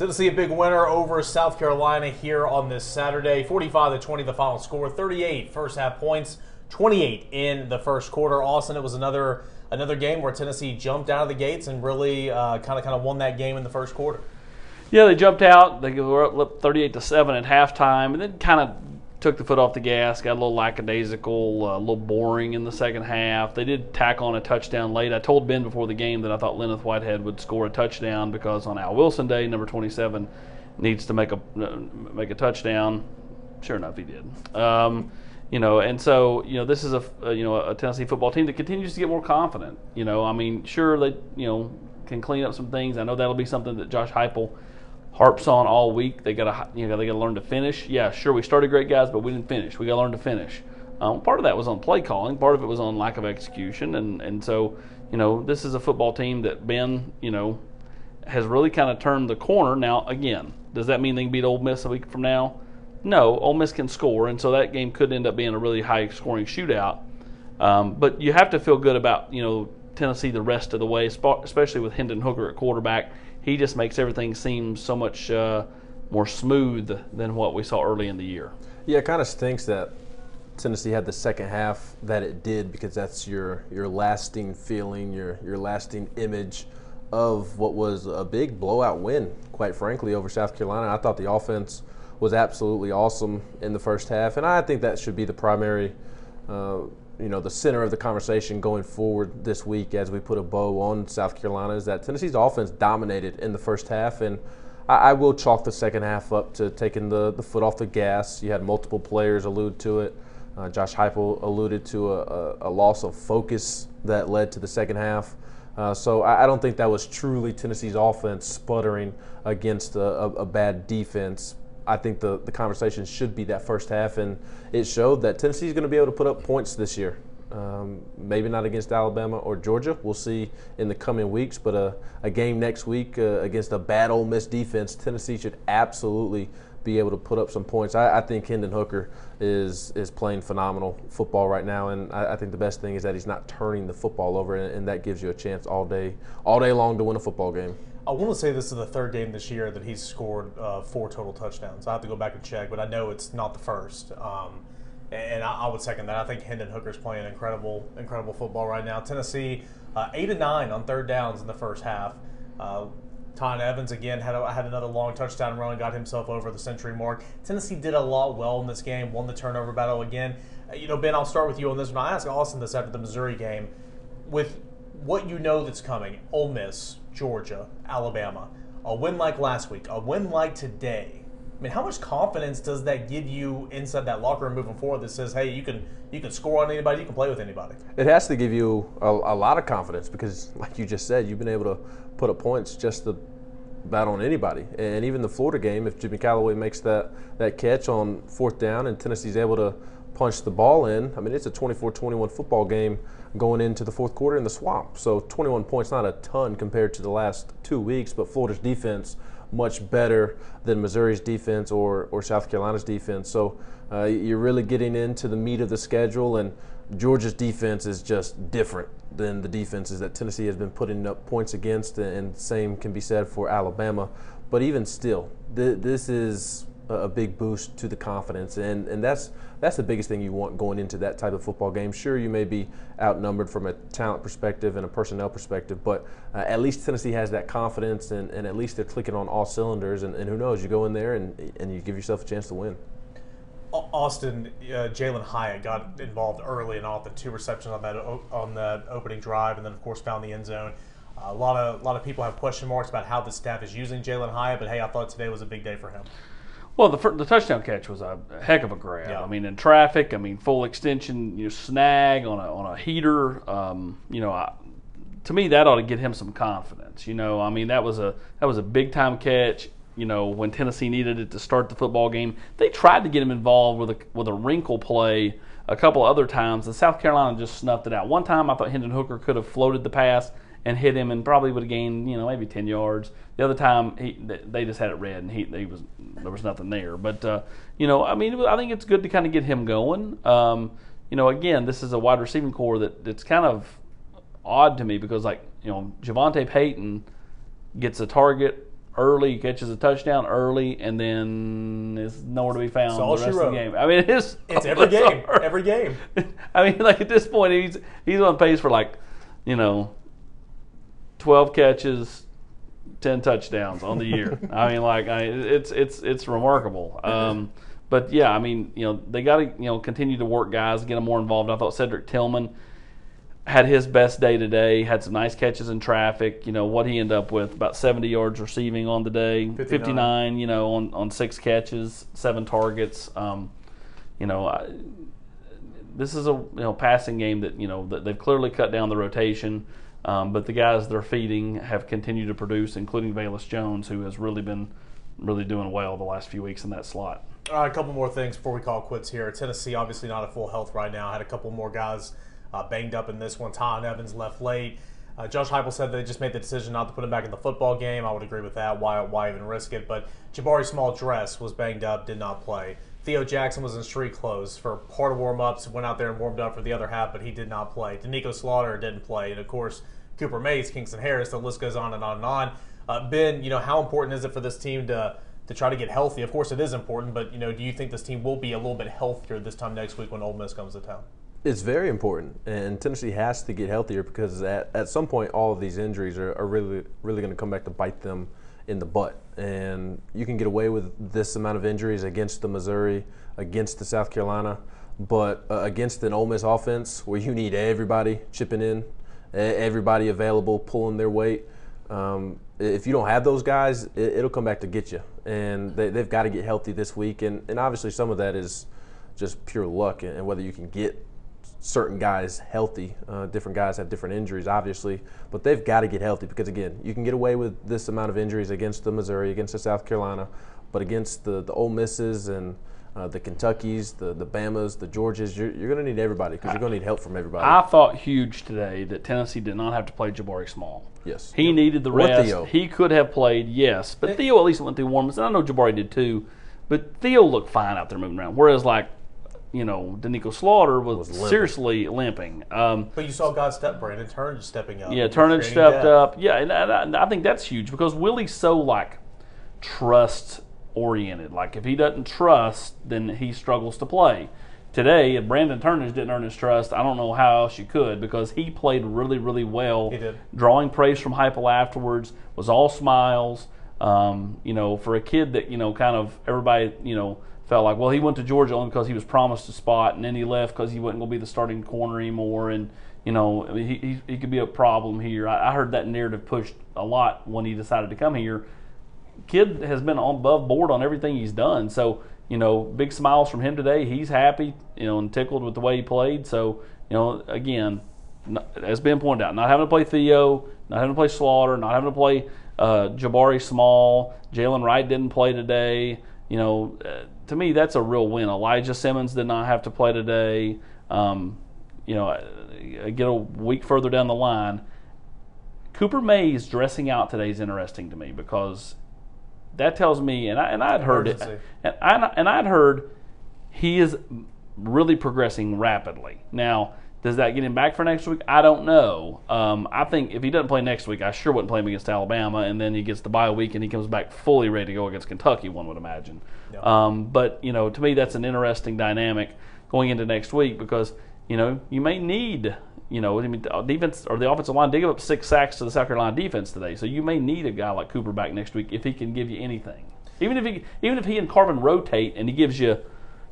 Tennessee a big winner over South Carolina here on this Saturday. 45 to 20 the final score. 38 first half points, 28 in the first quarter. Austin, it was another another game where Tennessee jumped out of the gates and really kind of kind of won that game in the first quarter. Yeah, they jumped out. They were up 38 to seven at halftime, and then kind of took the foot off the gas, got a little lackadaisical, uh, a little boring in the second half. They did tack on a touchdown late. I told Ben before the game that I thought Len'Neth Whitehead would score a touchdown because on Al Wilson Day, number 27 needs to make a uh, make a touchdown. Sure enough, he did. Um, you know, and so you know this is a, a you know a Tennessee football team that continues to get more confident. You know, I mean, sure they you know can clean up some things. I know that'll be something that Josh Heupel – harps on all week. They got to you know they got to learn to finish. Yeah, sure, we started great guys, but we didn't finish. We got to learn to finish. Um, part of that was on play calling. Part of it was on lack of execution, and and so you know this is a football team that Ben you know has really kind of turned the corner. Now again, does that mean they can beat Ole Miss a week from now? No, Ole Miss can score, and so that game could end up being a really high scoring shootout. Um, but you have to feel good about you know Tennessee the rest of the way, especially with Hendon Hooker at quarterback he just makes everything seem so much uh, more smooth than what we saw early in the year. Yeah, it kind of stinks that Tennessee had the second half that it did because that's your your lasting feeling, your your lasting image of what was a big blowout win, quite frankly, over South Carolina. I thought the offense was absolutely awesome in the first half, and I think that should be the primary uh, you know the center of the conversation going forward this week as we put a bow on South Carolina is that Tennessee's offense dominated in the first half, and I, I will chalk the second half up to taking the, the foot off the gas. You had multiple players allude to it. Uh, Josh Heupel alluded to a, a, a, loss of focus that led to the second half. Uh, so I, I, don't think that was truly Tennessee's offense sputtering against a, a bad defense. I think the, the conversation should be that first half, and it showed that Tennessee is going to be able to put up points this year. Um, maybe not against Alabama or Georgia. We'll see in the coming weeks, but a, a game next week uh, against a bad Ole Miss defense, Tennessee should absolutely be able to put up some points. I, I think Hendon Hooker is is playing phenomenal football right now, and I, I, think the best thing is that he's not turning the football over, and, and that gives you a chance all day all day long to win a football game. I want to say this is the third game this year that he's scored uh, four total touchdowns. I have to go back and check, but I know it's not the first. Um, and I, I, would second that. I think Hendon Hooker's playing incredible, incredible football right now. Tennessee uh, eight and nine on third downs in the first half. Uh, Tiyon Evans again had a, had another long touchdown run, got himself over the century mark. Tennessee did a lot well in this game, won the turnover battle again. Uh, you know, Ben, I'll start with you on this one. I asked Austin this after the Missouri game. With what you know that's coming, Ole Miss, Georgia, Alabama, a win like last week, a win like today. I mean, how much confidence does that give you inside that locker room moving forward that says, hey, you can you can score on anybody, you can play with anybody? It has to give you a, a lot of confidence because, like you just said, you've been able to put up points just to bat on anybody. And even the Florida game, if Jimmy Calloway makes that, that catch on fourth down and Tennessee's able to punch the ball in, I mean, it's a 24 21 football game going into the fourth quarter in the swamp. So 21 points, not a ton compared to the last two weeks, but Florida's defense much better than Missouri's defense or, or South Carolina's defense. So uh, you're really getting into the meat of the schedule, and Georgia's defense is just different than the defenses that Tennessee has been putting up points against, and same can be said for Alabama. But even still, th- this is a big boost to the confidence, and and that's that's the biggest thing you want going into that type of football game. Sure, you may be outnumbered from a talent perspective and a personnel perspective, but uh, at least Tennessee has that confidence, and, and at least they're clicking on all cylinders. And, and who knows, you go in there and and you give yourself a chance to win. Austin, uh, Jalen Hyatt got involved early and often two receptions on that on that opening drive, and then of course found the end zone. A lot of a lot of people have question marks about how the staff is using Jalen Hyatt, but hey, I thought today was a big day for him. Well, the the touchdown catch was a heck of a grab. Yeah. I mean, in traffic, I mean, full extension, you know, snag on a on a heater. Um, you know, I, to me, that ought to get him some confidence. You know, I mean, that was a that was a big time catch. You know, when Tennessee needed it to start the football game, they tried to get him involved with a with a wrinkle play a couple other times, and South Carolina just snuffed it out. One time, I thought Hendon Hooker could have floated the pass and hit him and probably would have gained you know maybe 10 yards the other time he they just had it red and he, he was there was nothing there but uh, you know i mean i think it's good to kind of get him going um, you know again this is a wide receiving core that that's kind of odd to me because like you know JaVonta Payton gets a target early, catches a touchdown early, and then is nowhere to be found all the she rest of the game. I mean, it is. It's every game. Every game. I mean, like at this point, he's he's on pace for like, you know, twelve catches, ten touchdowns on the year. I mean, like, I, it's it's it's remarkable. Um, but yeah, I mean, you know, they got to you know continue to work guys, get them more involved. I thought Cedric Tillman had his best day today. Had some nice catches in traffic. You know what he ended up with about 70 yards receiving on the day, 59. 59. You know on on six catches, seven targets. Um, you know, I, this is a you know passing game that you know that they've clearly cut down the rotation. Um, but the guys they're feeding have continued to produce, including Velus Jones, who has really been really doing well the last few weeks in that slot. All right, a couple more things before we call quits here. Tennessee, obviously not at full health right now. Had a couple more guys uh, banged up in this one. Tiyon Evans left late. Uh, Josh Heupel said they just made the decision not to put him back in the football game. I would agree with that. Why, why even risk it? But Jabari Small dress was banged up, did not play. Theo Jackson was in street clothes for part of warm-ups, went out there and warmed up for the other half, but he did not play. Doneiko Slaughter didn't play, and of course Cooper Mays, Kingston Harris. The list goes on and on and on. Uh, ben, you know how important is it for this team to to try to get healthy? Of course, it is important, but you know, do you think this team will be a little bit healthier this time next week when Ole Miss comes to town? It's very important, and Tennessee has to get healthier because at, at some point, all of these injuries are, are really really going to come back to bite them in the butt. And you can get away with this amount of injuries against the Missouri, against the South Carolina, but uh, against an Ole Miss offense where you need everybody chipping in, everybody available, pulling their weight. Um, if you don't have those guys, it, it'll come back to get you. And they, they've got to get healthy this week. And, and obviously, some of that is just pure luck and whether you can get certain guys healthy. Uh, different guys have different injuries, obviously, but they've got to get healthy because, again, you can get away with this amount of injuries against the Missouri, against the South Carolina, but against the, the Ole Misses and uh, the Kentuckies, the, the Bamas, the Georgias, you're, you're going to need everybody because you're going to need help from everybody. I thought huge today that Tennessee did not have to play Jabari Small. yes. He needed the rest. Theo. He could have played, yes, but Theo at least went through warm-ups, and I know Jabari did too. But Theo looked fine out there moving around, whereas like, you know, Doneiko Slaughter was, Was limping. seriously limping. Um, But you saw God step Brandon Turnage stepping up. yeah, Turnage stepped depth. up. Yeah, and, and I, and I think that's huge because Willie's so like trust oriented. Like if he doesn't trust, then he struggles to play. Today, if Brandon Turnage didn't earn his trust, I don't know how else you could because he played really, really well. He did. Drawing praise from Heupel afterwards was all smiles. Um, you know, for a kid that you know, kind of everybody you know felt like, well, he went to Georgia only because he was promised a spot, and then he left because he wasn't going to be the starting corner anymore, and you know, I mean, he, he, he could be a problem here. I, I heard that narrative pushed a lot when he decided to come here. Kid has been on above board on everything he's done, so you know, big smiles from him today. He's happy, you know, and tickled with the way he played. So you know, again, as Ben pointed out, not having to play Theo, not having to play Slaughter, not having to play uh, Jabari Small, Jaylen Wright didn't play today. You know, uh, to me, that's a real win. Elijah Simmons did not have to play today. Um, you know, I get a week further down the line. Cooper Mays dressing out today is interesting to me because that tells me, and I and I'd heard it, and I and I'd heard he is really progressing rapidly. Now, does that get him back for next week? I don't know. Um, I think if he doesn't play next week, I sure wouldn't play him against Alabama, and then he gets the bye week and he comes back fully ready to go against Kentucky. One would imagine. Yeah. Um, but you know, to me, that's an interesting dynamic going into next week because you know you may need. You know, I mean, the defense or the offensive line did give up six sacks to the South Carolina defense today, so you may need a guy like Cooper back next week if he can give you anything. Even if he, even if he and Carvin rotate and he gives you,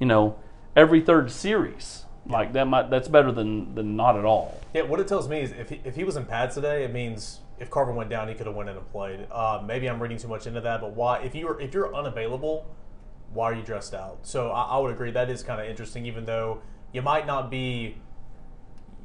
you know, every third series, like that might that's better than than not at all. Yeah, what it tells me is if he, if he was in pads today, it means if Carvin went down, he could have went in and played. Uh, maybe I'm reading too much into that, but why? If you were if you're unavailable, why are you dressed out? So I, I would agree that is kind of interesting, even though you might not be.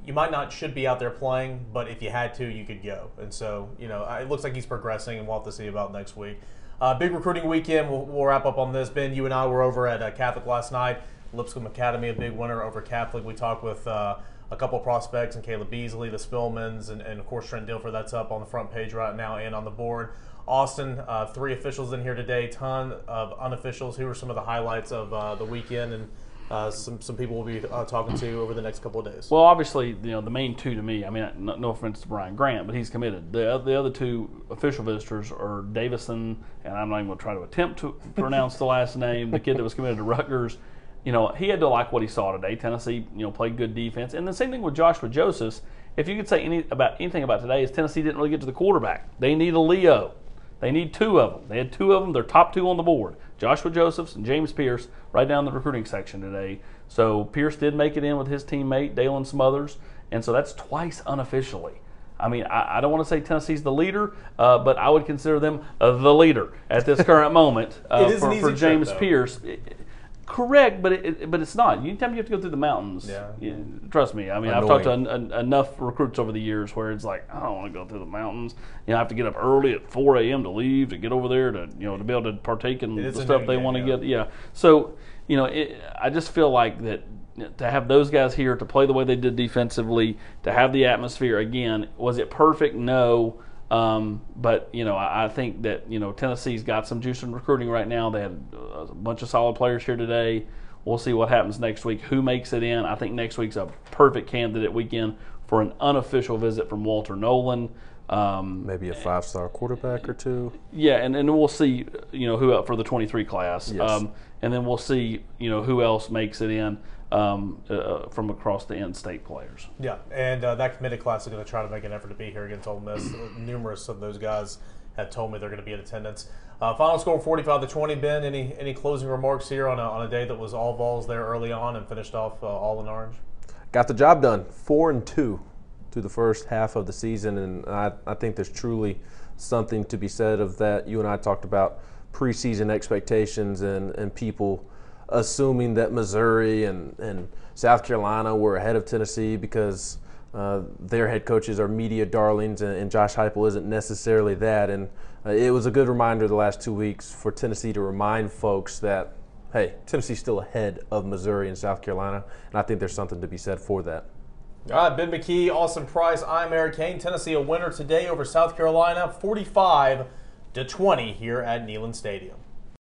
You might not should be out there playing, but if you had to, you could go. And so, you know, it looks like he's progressing, and we'll have to see about next week. Uh, big recruiting weekend. We'll, we'll wrap up on this. Ben, you and I were over at uh, Catholic last night. Lipscomb Academy, a big winner over Catholic. We talked with uh, a couple prospects and Caleb Beasley, the Spillmans, and, and of course Trent Dilfer. That's up on the front page right now and on the board. Austin, uh, three officials in here today, ton of unofficials. Who were some of the highlights of uh, the weekend? And uh, some some people will be uh, talking to over the next couple of days. Well, obviously, you know the main two to me. I mean, no, no offense to Brian Grant, but he's committed. The the other two official visitors are Davison, and I'm not even going to try to attempt to pronounce the last name. The kid that was committed to Rutgers. You know, he had to like what he saw today. Tennessee, you know, played good defense, and the same thing with Joshua Josephs. If you could say any about anything about today, is Tennessee didn't really get to the quarterback. They need a Leo. They need two of them. They had two of them. They're top two on the board. Joshua Josephs and James Pearce right down the recruiting section today. So Pearce did make it in with his teammate Daylan Smothers, and so that's twice unofficially. I mean, I, I don't want to say Tennessee's the leader, uh, but I would consider them uh, the leader at this current moment uh, It for, easy for James though. Pearce. Correct, but it, but it's not. Anytime you have to go through the mountains, Yeah. you- trust me. I mean, I've talked to Annoying. en- en- enough recruits over the years where it's like, I don't want to go through the mountains. You know, I have to get up early at 4 a.m. to leave to get over there to you know to be able to partake in the stuff they want to yeah. get. Yeah. So you know, it, I just feel like that to have those guys here to play the way they did defensively, to have the atmosphere again, was it perfect? No. Um, but you know, I, I think that you know Tennessee's got some juice in recruiting right now. They had a bunch of solid players here today. We'll see what happens next week. Who makes it in? I think next week's a perfect candidate weekend for an unofficial visit from Walter Nolan. Um, Maybe a five star quarterback or two. yeah, and, and we'll see, you know, who out for the 23 class. Yes. Um, and then we'll see, you know, who else makes it in um, uh, from across the in-state players. Yeah, and uh, that committed class is going to try to make an effort to be here against Ole Miss. Uh, Numerous of those guys have told me they're going to be in attendance. Uh, final score 45 to 20. Ben, any any closing remarks here on a, on a day that was all balls there early on and finished off uh, all in orange? Got the job done. Four and two through the first half of the season, and I, I think there's truly something to be said of that. You and I talked about preseason expectations and, and people assuming that Missouri and, and South Carolina were ahead of Tennessee because uh, their head coaches are media darlings, and, and Josh Heupel isn't necessarily that. And uh, it was a good reminder the last two weeks for Tennessee to remind folks that hey, Tennessee's still ahead of Missouri and South Carolina, and I think there's something to be said for that. All right, Ben McKee, Austin Price. I'm Eric Kane. Tennessee a winner today over South Carolina, 45 to 20 here at Neyland Stadium.